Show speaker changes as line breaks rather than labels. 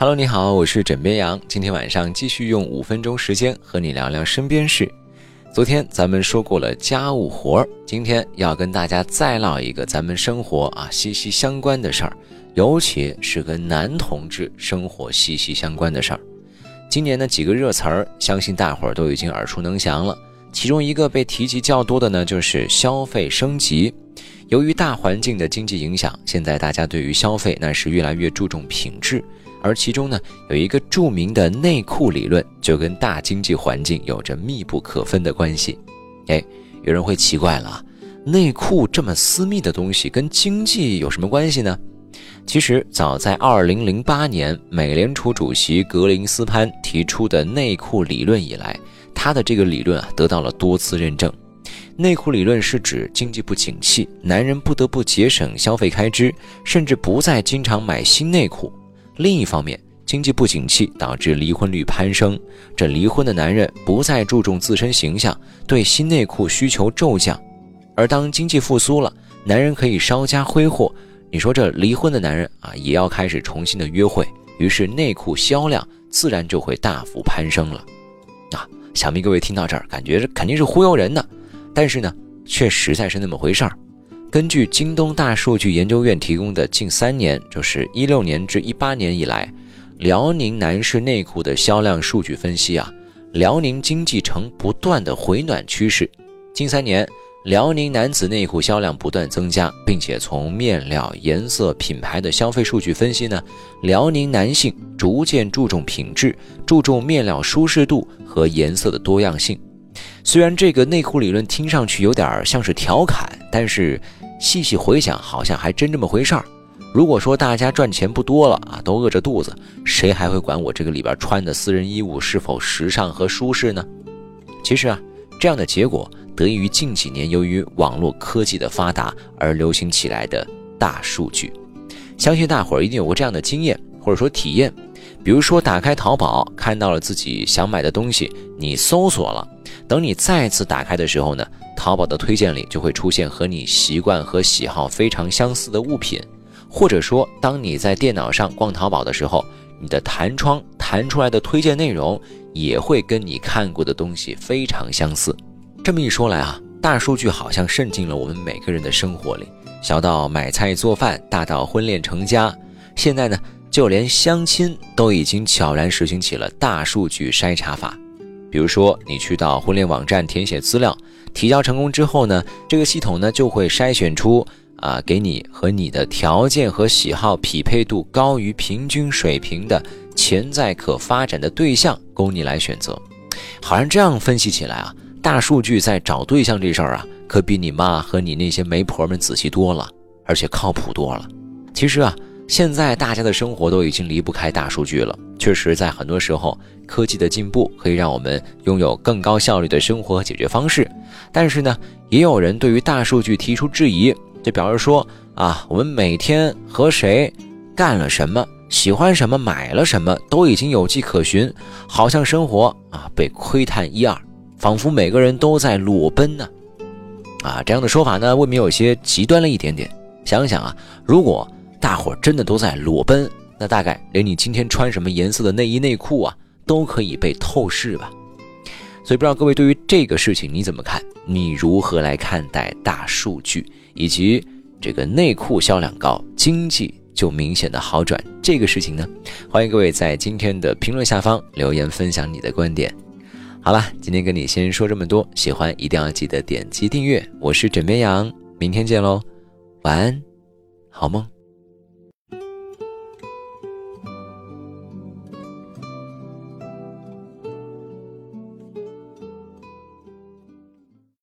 Hello，你好，我是枕边羊。今天晚上继续用五分钟时间和你聊聊身边事。昨天咱们说过了家务活儿，今天要跟大家再唠一个咱们生活啊息息相关的事儿，尤其是跟男同志生活息息相关的事儿。今年的几个热词儿，相信大伙儿都已经耳熟能详了。其中一个被提及较多的呢，就是消费升级。由于大环境的经济影响，现在大家对于消费那是越来越注重品质。而其中呢，有一个著名的内裤理论，就跟大经济环境有着密不可分的关系。哎，有人会奇怪了啊，内裤这么私密的东西，跟经济有什么关系呢？其实，早在2008年，美联储主席格林斯潘提出的内裤理论以来，他的这个理论啊，得到了多次认证。内裤理论是指经济不景气，男人不得不节省消费开支，甚至不再经常买新内裤。另一方面，经济不景气导致离婚率攀升，这离婚的男人不再注重自身形象，对新内裤需求骤降。而当经济复苏了，男人可以稍加挥霍，你说这离婚的男人啊，也要开始重新的约会，于是内裤销量自然就会大幅攀升了。啊，想必各位听到这儿，感觉这肯定是忽悠人的，但是呢，却实在是那么回事儿。根据京东大数据研究院提供的近三年，就是一六年至一八年以来，辽宁男士内裤的销量数据分析啊，辽宁经济呈不断的回暖趋势。近三年，辽宁男子内裤销量不断增加，并且从面料、颜色、品牌的消费数据分析呢，辽宁男性逐渐注重品质，注重面料舒适度和颜色的多样性。虽然这个内裤理论听上去有点像是调侃，但是细细回想，好像还真这么回事儿。如果说大家赚钱不多了啊，都饿着肚子，谁还会管我这个里边穿的私人衣物是否时尚和舒适呢？其实啊，这样的结果得益于近几年由于网络科技的发达而流行起来的大数据。相信大伙儿一定有过这样的经验或者说体验，比如说打开淘宝看到了自己想买的东西，你搜索了。等你再次打开的时候呢，淘宝的推荐里就会出现和你习惯和喜好非常相似的物品，或者说，当你在电脑上逛淘宝的时候，你的弹窗弹出来的推荐内容也会跟你看过的东西非常相似。这么一说来啊，大数据好像渗进了我们每个人的生活里，小到买菜做饭，大到婚恋成家，现在呢，就连相亲都已经悄然实行起了大数据筛查法。比如说，你去到婚恋网站填写资料，提交成功之后呢，这个系统呢就会筛选出啊，给你和你的条件和喜好匹配度高于平均水平的潜在可发展的对象，供你来选择。好像这样分析起来啊，大数据在找对象这事儿啊，可比你妈和你那些媒婆们仔细多了，而且靠谱多了。其实啊。现在大家的生活都已经离不开大数据了。确实，在很多时候，科技的进步可以让我们拥有更高效率的生活和解决方式。但是呢，也有人对于大数据提出质疑，就表示说啊，我们每天和谁干了什么，喜欢什么，买了什么，都已经有迹可循，好像生活啊被窥探一二，仿佛每个人都在裸奔呢。啊，这样的说法呢，未免有些极端了一点点。想想啊，如果大伙真的都在裸奔，那大概连你今天穿什么颜色的内衣内裤啊，都可以被透视吧。所以不知道各位对于这个事情你怎么看？你如何来看待大数据以及这个内裤销量高，经济就明显的好转这个事情呢？欢迎各位在今天的评论下方留言分享你的观点。好了，今天跟你先说这么多，喜欢一定要记得点击订阅。我是枕边羊，明天见喽，晚安，好梦。